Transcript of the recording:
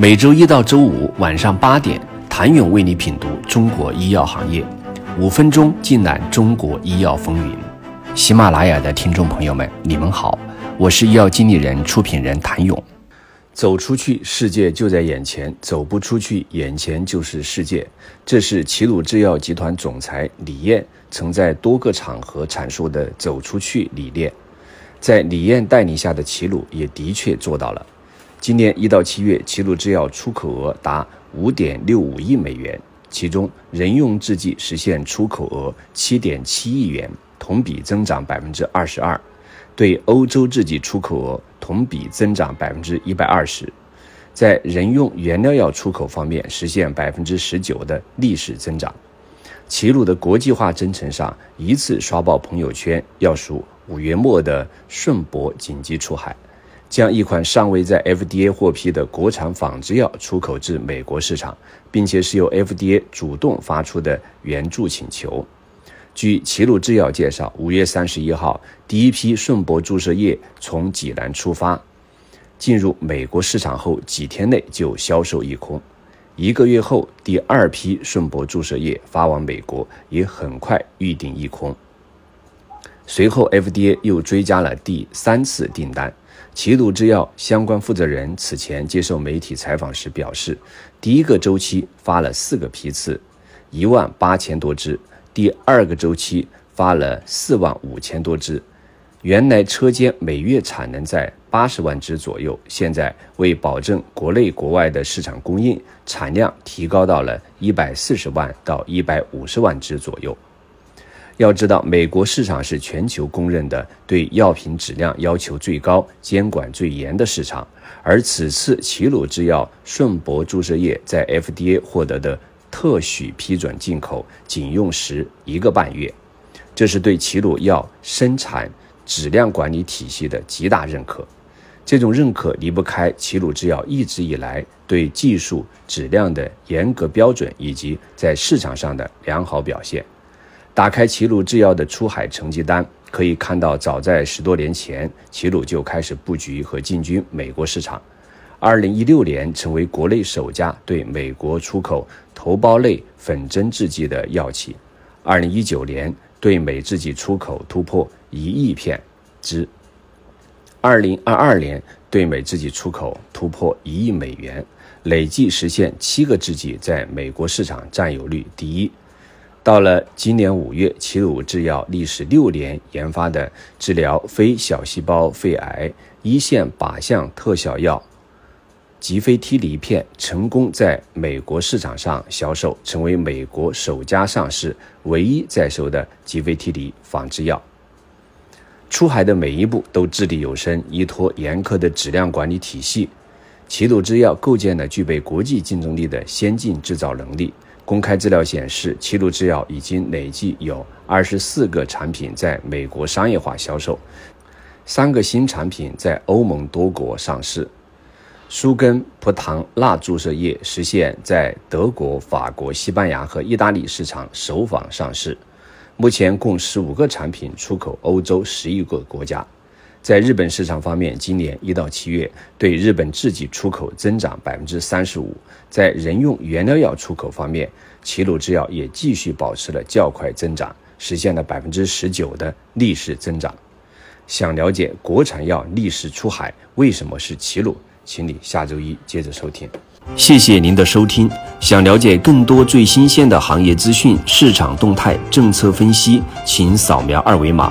每周一到周五晚上八点，谭勇为你品读中国医药行业，五分钟尽览中国医药风云。喜马拉雅的听众朋友们，你们好，我是医药经理人、出品人谭勇。走出去，世界就在眼前；走不出去，眼前就是世界。这是齐鲁制药集团总裁李艳曾在多个场合阐述的“走出去”理念。在李艳带领下的齐鲁也的确做到了。今年一到七月，齐鲁制药出口额达五点六五亿美元，其中人用制剂实现出口额七点七亿元，同比增长百分之二十二；对欧洲制剂出口额同比增长百分之一百二十。在人用原料药出口方面，实现百分之十九的历史增长。齐鲁的国际化征程上，一次刷爆朋友圈，要数五月末的顺博紧急出海。将一款尚未在 FDA 获批的国产仿制药出口至美国市场，并且是由 FDA 主动发出的援助请求。据齐鲁制药介绍，五月三十一号，第一批顺铂注射液从济南出发，进入美国市场后几天内就销售一空。一个月后，第二批顺铂注射液发往美国，也很快预定一空。随后，FDA 又追加了第三次订单。齐鲁制药相关负责人此前接受媒体采访时表示，第一个周期发了四个批次，一万八千多支；第二个周期发了四万五千多支。原来车间每月产能在八十万支左右，现在为保证国内国外的市场供应，产量提高到了一百四十万到一百五十万支左右。要知道，美国市场是全球公认的对药品质量要求最高、监管最严的市场。而此次齐鲁制药顺铂注射液在 FDA 获得的特许批准进口，仅用时一个半月，这是对齐鲁药生产质量管理体系的极大认可。这种认可离不开齐鲁制药一直以来对技术质量的严格标准，以及在市场上的良好表现。打开齐鲁制药的出海成绩单，可以看到，早在十多年前，齐鲁就开始布局和进军美国市场。二零一六年，成为国内首家对美国出口头孢类粉针制剂的药企。二零一九年，对美制剂出口突破一亿片支。二零二二年，对美制剂出口突破一亿美元，累计实现七个制剂在美国市场占有率第一。到了今年五月，齐鲁制药历时六年研发的治疗非小细胞肺癌一线靶向特效药吉非替尼片成功在美国市场上销售，成为美国首家上市、唯一在售的吉非替尼仿制药。出海的每一步都掷地有声，依托严苛的质量管理体系，齐鲁制药构建了具备国际竞争力的先进制造能力。公开资料显示，齐鲁制药已经累计有二十四个产品在美国商业化销售，三个新产品在欧盟多国上市。舒根葡糖钠注射液实现在德国、法国、西班牙和意大利市场首访上市，目前共十五个产品出口欧洲十一个国家。在日本市场方面，今年一到七月，对日本制剂出口增长百分之三十五。在人用原料药出口方面，齐鲁制药也继续保持了较快增长，实现了百分之十九的历史增长。想了解国产药历史出海为什么是齐鲁？请你下周一接着收听。谢谢您的收听。想了解更多最新鲜的行业资讯、市场动态、政策分析，请扫描二维码。